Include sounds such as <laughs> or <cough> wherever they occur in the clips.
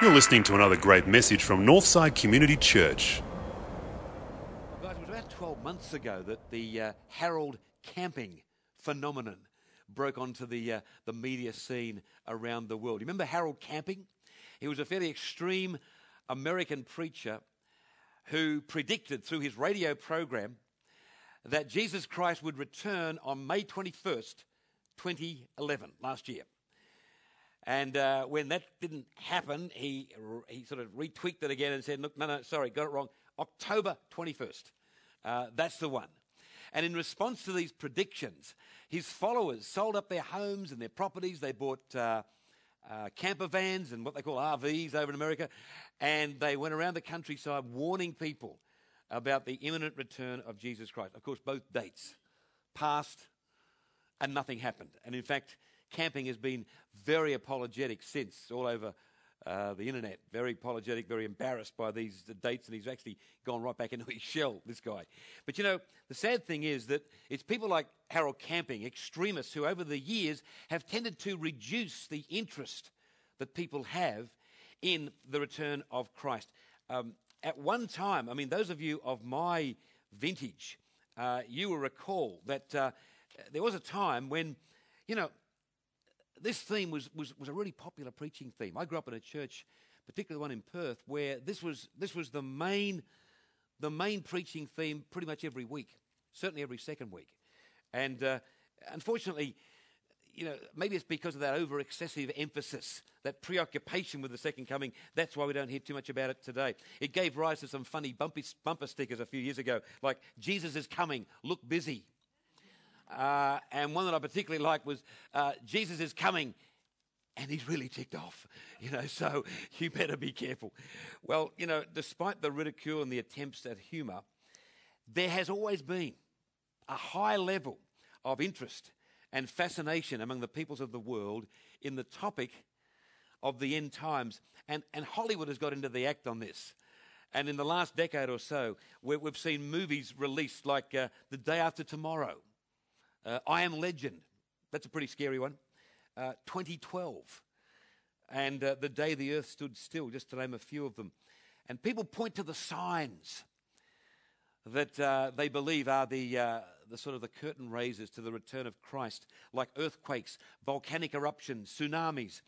You're listening to another great message from Northside Community Church. It was about 12 months ago that the uh, Harold Camping phenomenon broke onto the, uh, the media scene around the world. You remember Harold Camping? He was a fairly extreme American preacher who predicted through his radio program that Jesus Christ would return on May 21st, 2011, last year. And uh, when that didn't happen, he, he sort of retweaked it again and said, Look, no, no, sorry, got it wrong. October 21st. Uh, that's the one. And in response to these predictions, his followers sold up their homes and their properties. They bought uh, uh, camper vans and what they call RVs over in America. And they went around the countryside warning people about the imminent return of Jesus Christ. Of course, both dates passed and nothing happened. And in fact, Camping has been very apologetic since, all over uh, the internet. Very apologetic, very embarrassed by these dates, and he's actually gone right back into <laughs> his shell, this guy. But you know, the sad thing is that it's people like Harold Camping, extremists, who over the years have tended to reduce the interest that people have in the return of Christ. Um, at one time, I mean, those of you of my vintage, uh, you will recall that uh, there was a time when, you know, this theme was, was, was a really popular preaching theme. I grew up in a church, particularly one in Perth, where this was, this was the, main, the main preaching theme pretty much every week, certainly every second week. And uh, unfortunately, you know, maybe it's because of that over excessive emphasis, that preoccupation with the second coming. That's why we don't hear too much about it today. It gave rise to some funny bumpy, bumper stickers a few years ago, like, Jesus is coming, look busy. Uh, and one that I particularly liked was uh, Jesus is coming and he's really ticked off, you know, so <laughs> you better be careful. Well, you know, despite the ridicule and the attempts at humor, there has always been a high level of interest and fascination among the peoples of the world in the topic of the end times. And, and Hollywood has got into the act on this. And in the last decade or so, we've seen movies released like uh, The Day After Tomorrow uh, I Am Legend, that's a pretty scary one. Uh, 2012, and uh, The Day the Earth Stood Still, just to name a few of them. And people point to the signs that uh, they believe are the, uh, the sort of the curtain raisers to the return of Christ, like earthquakes, volcanic eruptions, tsunamis.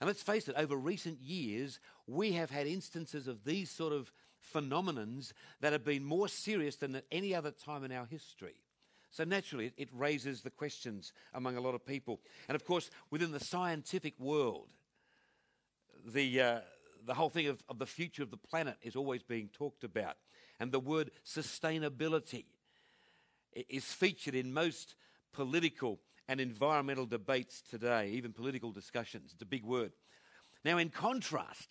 And let's face it, over recent years, we have had instances of these sort of phenomenons that have been more serious than at any other time in our history. So naturally, it raises the questions among a lot of people. And of course, within the scientific world, the, uh, the whole thing of, of the future of the planet is always being talked about. And the word sustainability is featured in most political and environmental debates today, even political discussions. It's a big word. Now, in contrast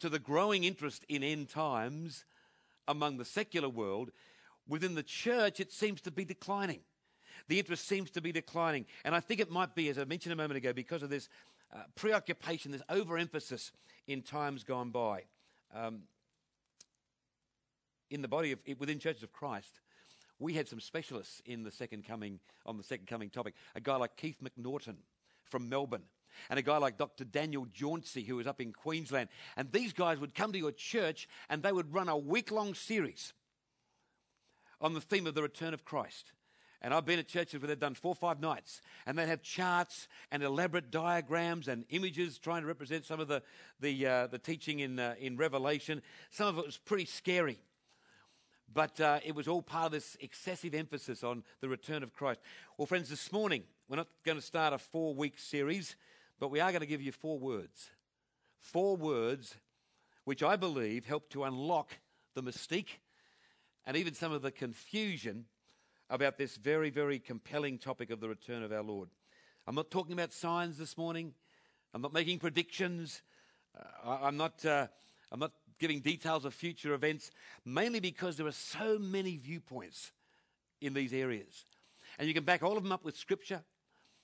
to the growing interest in end times among the secular world, within the church, it seems to be declining. The interest seems to be declining. And I think it might be, as I mentioned a moment ago, because of this uh, preoccupation, this overemphasis in times gone by. Um, in the body of, within churches of Christ, we had some specialists in the second coming, on the second coming topic. A guy like Keith McNaughton from Melbourne, and a guy like Dr. Daniel Jauncey, who was up in Queensland. And these guys would come to your church and they would run a week long series on the theme of the return of Christ. And I've been at churches where they've done four or five nights, and they have charts and elaborate diagrams and images trying to represent some of the, the, uh, the teaching in, uh, in Revelation. Some of it was pretty scary. But uh, it was all part of this excessive emphasis on the return of Christ. Well, friends, this morning, we're not going to start a four week series, but we are going to give you four words. Four words which I believe help to unlock the mystique and even some of the confusion about this very, very compelling topic of the return of our Lord. I'm not talking about signs this morning. I'm not making predictions. Uh, I'm, not, uh, I'm not giving details of future events, mainly because there are so many viewpoints in these areas. And you can back all of them up with Scripture,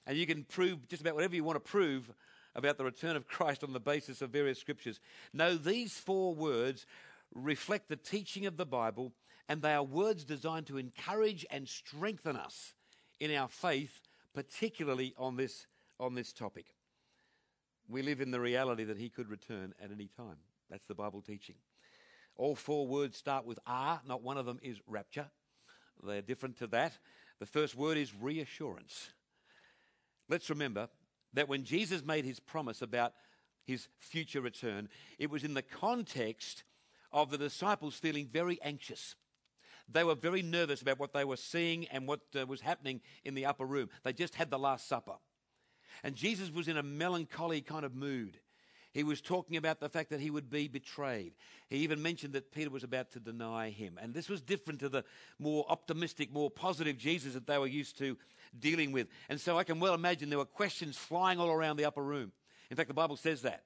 and you can prove just about whatever you want to prove about the return of Christ on the basis of various Scriptures. No, these four words reflect the teaching of the Bible and they are words designed to encourage and strengthen us in our faith particularly on this, on this topic. We live in the reality that he could return at any time. That's the Bible teaching. All four words start with R, not one of them is rapture. They're different to that. The first word is reassurance. Let's remember that when Jesus made his promise about his future return, it was in the context of the disciples feeling very anxious. They were very nervous about what they were seeing and what uh, was happening in the upper room. They just had the Last Supper. And Jesus was in a melancholy kind of mood. He was talking about the fact that he would be betrayed. He even mentioned that Peter was about to deny him. And this was different to the more optimistic, more positive Jesus that they were used to dealing with. And so I can well imagine there were questions flying all around the upper room. In fact, the Bible says that.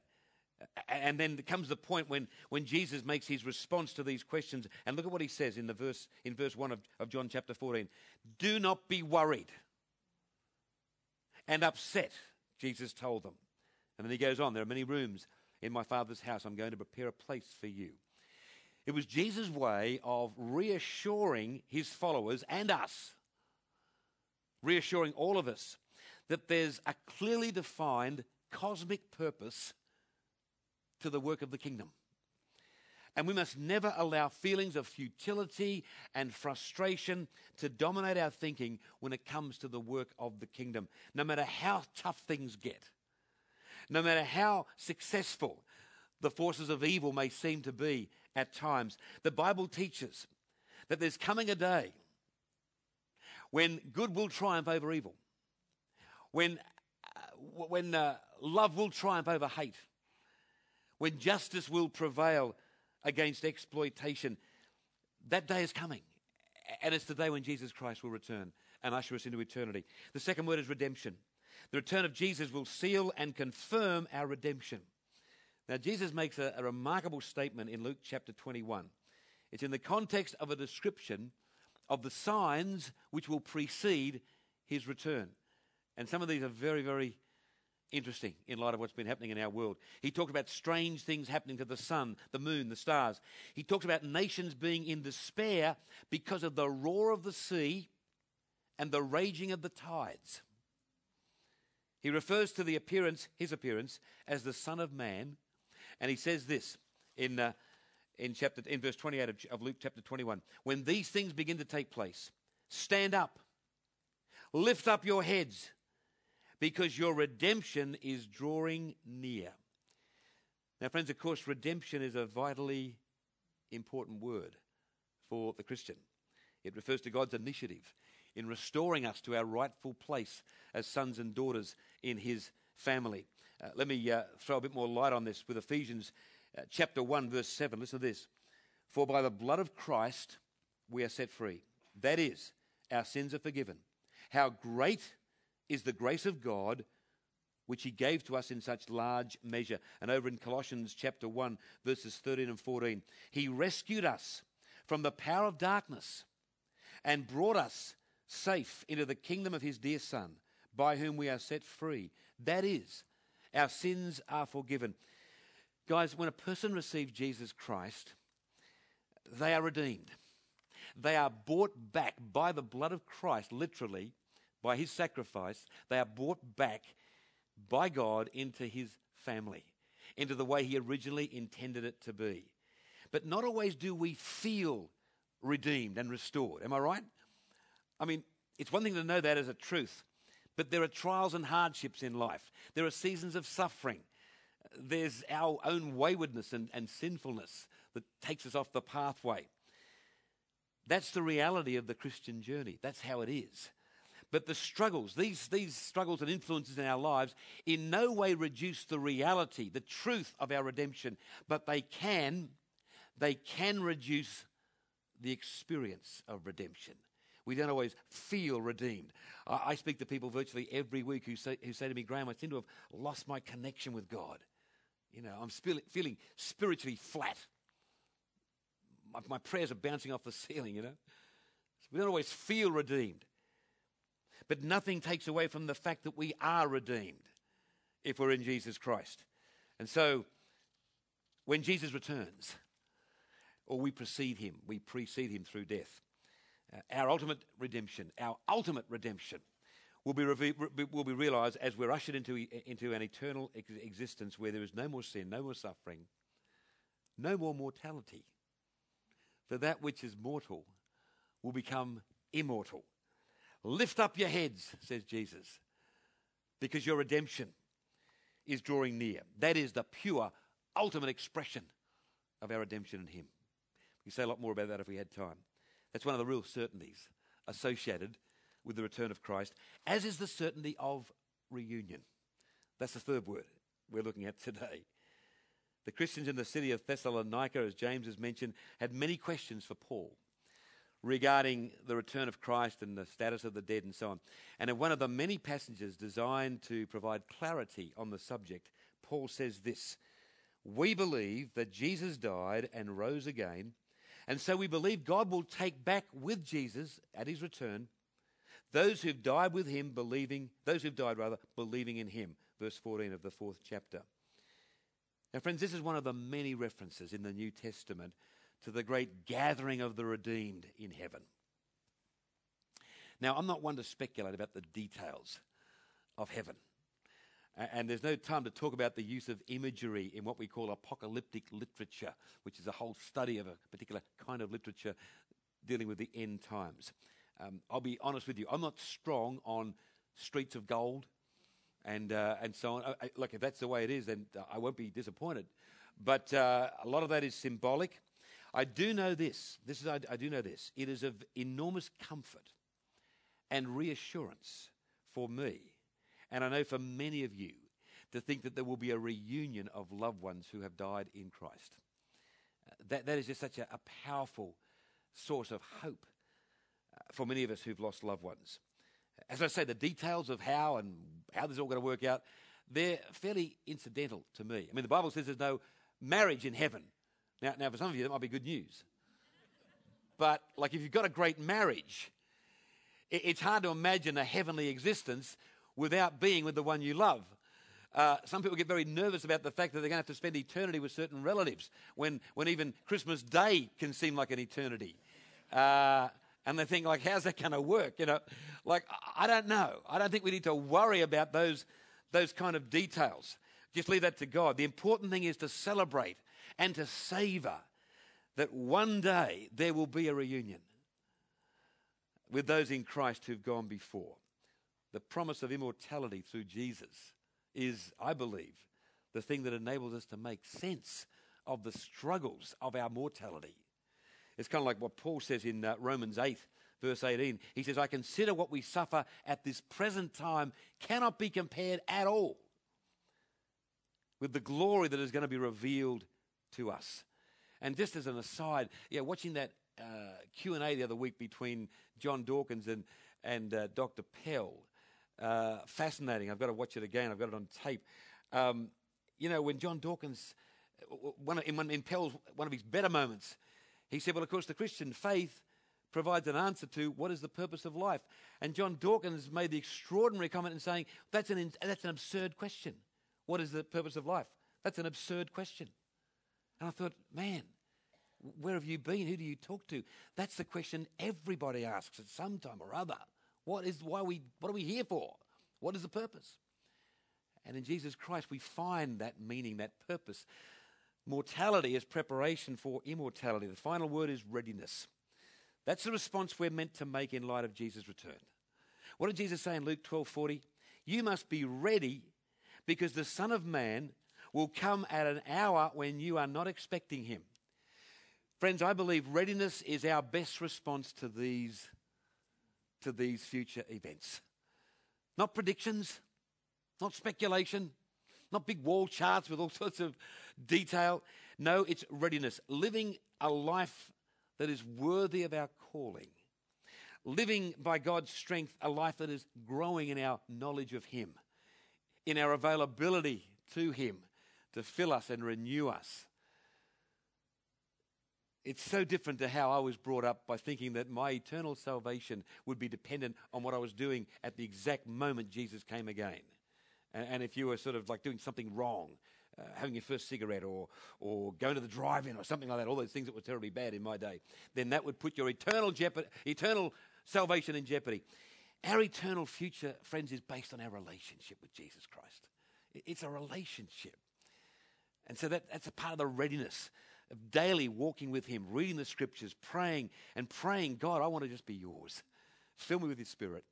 And then comes the point when, when Jesus makes his response to these questions. And look at what he says in, the verse, in verse 1 of, of John chapter 14. Do not be worried and upset, Jesus told them. And then he goes on, There are many rooms in my Father's house. I'm going to prepare a place for you. It was Jesus' way of reassuring his followers and us, reassuring all of us, that there's a clearly defined cosmic purpose to the work of the kingdom. And we must never allow feelings of futility and frustration to dominate our thinking when it comes to the work of the kingdom, no matter how tough things get, no matter how successful the forces of evil may seem to be at times. The Bible teaches that there's coming a day when good will triumph over evil, when, uh, when uh, love will triumph over hate when justice will prevail against exploitation. That day is coming. And it's the day when Jesus Christ will return and usher us into eternity. The second word is redemption. The return of Jesus will seal and confirm our redemption. Now, Jesus makes a, a remarkable statement in Luke chapter 21. It's in the context of a description of the signs which will precede his return. And some of these are very, very interesting in light of what's been happening in our world. He talked about strange things happening to the sun, the moon, the stars. He talks about nations being in despair because of the roar of the sea and the raging of the tides. He refers to the appearance, his appearance, as the Son of Man, and he says this in, uh, in, chapter, in verse 28 of, of Luke chapter 21. When these things begin to take place, stand up, lift up your heads because your redemption is drawing near. Now, friends, of course, redemption is a vitally important word for the Christian. It refers to God's initiative in restoring us to our rightful place as sons and daughters in His family. Uh, let me uh, throw a bit more light on this with Ephesians uh, chapter 1, verse 7. Listen to this. For by the blood of Christ we are set free. That is, our sins are forgiven. How great is the grace of God which he gave to us in such large measure. And over in Colossians chapter 1, verses 13 and 14, he rescued us from the power of darkness and brought us safe into the kingdom of his dear Son, by whom we are set free. That is, our sins are forgiven. Guys, when a person receives Jesus Christ, they are redeemed. They are bought back by the blood of Christ, literally, by his sacrifice, they are brought back by God into his family, into the way he originally intended it to be. But not always do we feel redeemed and restored. Am I right? I mean, it's one thing to know that as a truth, but there are trials and hardships in life. There are seasons of suffering. There's our own waywardness and, and sinfulness that takes us off the pathway. That's the reality of the Christian journey. That's how it is. But the struggles, these, these struggles and influences in our lives, in no way reduce the reality, the truth of our redemption, but they can, they can reduce the experience of redemption. We don't always feel redeemed. I, I speak to people virtually every week who say, who say to me, Graham, I seem to have lost my connection with God. You know, I'm feeling spiritually flat. My, my prayers are bouncing off the <laughs> ceiling, you know. we don't always feel redeemed. But nothing takes away from the fact that we are redeemed if we're in Jesus Christ. And so, when Jesus returns, or we precede him, we precede him through death. Uh, our ultimate redemption, our ultimate redemption, will be, re- will be realized as we're ushered into, into an eternal ex- existence where there is no more sin, no more suffering, no more mortality. For that which is mortal will become immortal. Lift up your heads, says Jesus, because your redemption is drawing near. That is the pure, ultimate expression of our redemption in Him. We say a lot more about that if we had time. That's one of the real certainties associated with the return of Christ, as is the certainty of reunion. That's the third word we're looking at <laughs> today. The Christians in the city of Thessalonica, as James has mentioned, had many questions for Paul regarding the return of Christ and the status of the dead and so on. And in one of the many passages designed to provide clarity on the subject, Paul says this We believe that Jesus died and rose again, and so we believe God will take back with Jesus at his return those who've died with him believing, those who've died rather, believing in him. Verse 14 of the fourth chapter. Now, friends, this is one of the many references in the New Testament to the great gathering of the redeemed in heaven. Now, I'm not one to speculate about the details of heaven. And there's no time to talk about the use of imagery in what we call apocalyptic literature, which is a whole study of a particular kind of literature dealing with the end times. Um, I'll be honest with you, I'm not strong on streets of gold and, uh, and so on. I, I, look, if that's the way it is, then I won't be disappointed. But uh, a lot of that is symbolic. I do know this. This is I, I do know this. It is of enormous comfort and reassurance for me, and I know for many of you, to think that there will be a reunion of loved ones who have died in Christ. Uh, that, that is just such a, a powerful source of hope uh, for many of us who've lost loved ones. As I say, the details of how and how this is all going to work out, they're fairly incidental to me. I mean, the Bible says there's no marriage in heaven. Now, now for some of you, that might be good news. But, like, if you've got a great marriage, it, it's hard to imagine a heavenly existence without being with the one you love. Uh, some people get very nervous about the fact that they're going to have to spend eternity with certain relatives when, when even Christmas Day can seem like an eternity. Uh, and they think, like, how's that going to work? You know, like, I don't know. I don't think we need to worry about those, those kind of details. Just leave that to God. The important thing is to celebrate and to savor that one day there will be a reunion with those in Christ who've gone before. The promise of immortality through Jesus is, I believe, the thing that enables us to make sense of the struggles of our mortality. It's kind of like what Paul says in uh, Romans 8, verse 18. He says, I consider what we suffer at this present time cannot be compared at all with the glory that is going to be revealed to us. And just as an aside, yeah, watching that uh, Q&A the other week between John Dawkins and, and uh, Dr. Pell, uh, fascinating. I've got to watch it again. I've got it on tape. Um, you know, when John Dawkins, one of, in, one, in Pell's, one of his better moments, he said, well, of course, the Christian faith provides an answer to what is the purpose of life. And John Dawkins made the extraordinary comment in saying, that's an, that's an absurd question. What is the purpose of life? That's an absurd question. And I thought, man, where have you been? Who do you talk to? That's the question everybody asks at some time or other. What is why we what are we here for? What is the purpose? And in Jesus Christ we find that meaning, that purpose. Mortality is preparation for immortality. The final word is readiness. That's the response we're meant to make in light of Jesus' return. What did Jesus say in Luke 12 40? You must be ready because the Son of Man will come at an hour when you are not expecting him. Friends, I believe readiness is our best response to these, to these future events. Not predictions, not speculation, not big wall charts with all <laughs> sorts of detail. No, it's readiness. Living a life that is worthy of our calling. Living by God's strength a life that is growing in our knowledge of Him, in our availability to Him to fill us and renew us. It's so different to how I was brought up by thinking that my eternal salvation would be dependent on what I was doing at the exact moment Jesus came again. And, and if you were sort of like doing something wrong, uh, having your first cigarette or, or going to the drive in or something like that, all those things that were terribly bad in my day, then that would put your eternal, jeopard, eternal salvation in jeopardy. Our eternal future, friends, is based on our relationship with Jesus Christ. It's a relationship. And so that, that's a part of the readiness of daily walking with Him, reading the scriptures, praying, and praying, God, I want to just be yours. Fill me with your spirit.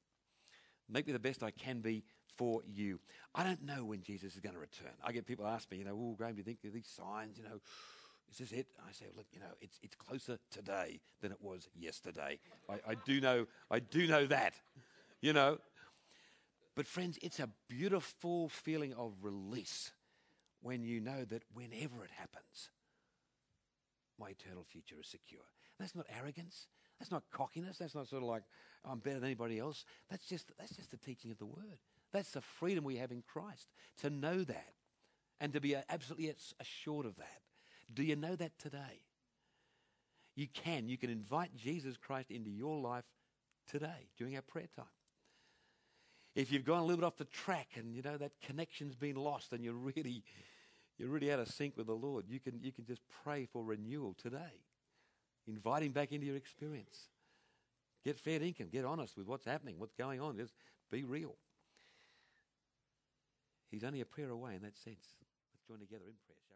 Make me the best I can be for you. I don't know when Jesus is going to return. I get people ask me, you know, oh, Graham, do you think these signs, you know, is this it? I say, look, you know, it's, it's closer today than it was yesterday. I, I do know, I do know that, you know. But friends, it's a beautiful feeling of release when you know that whenever it happens, my eternal future is secure. That's not arrogance. That's not cockiness. That's not sort of like I'm better than anybody else. That's just that's just the teaching of the word. That's the freedom we have in Christ to know that and to be absolutely assured of that. Do you know that today? You can. You can invite Jesus Christ into your life today during our prayer time. If you've gone a little bit off the track and you know that connection's been lost and you're really you're really out of sync with the Lord, you can you can just pray for renewal today. Invite him back into your experience. Get fair income. Get honest with what's happening, what's going on. Just be real. He's only a prayer away in that sense. Let's join together in prayer?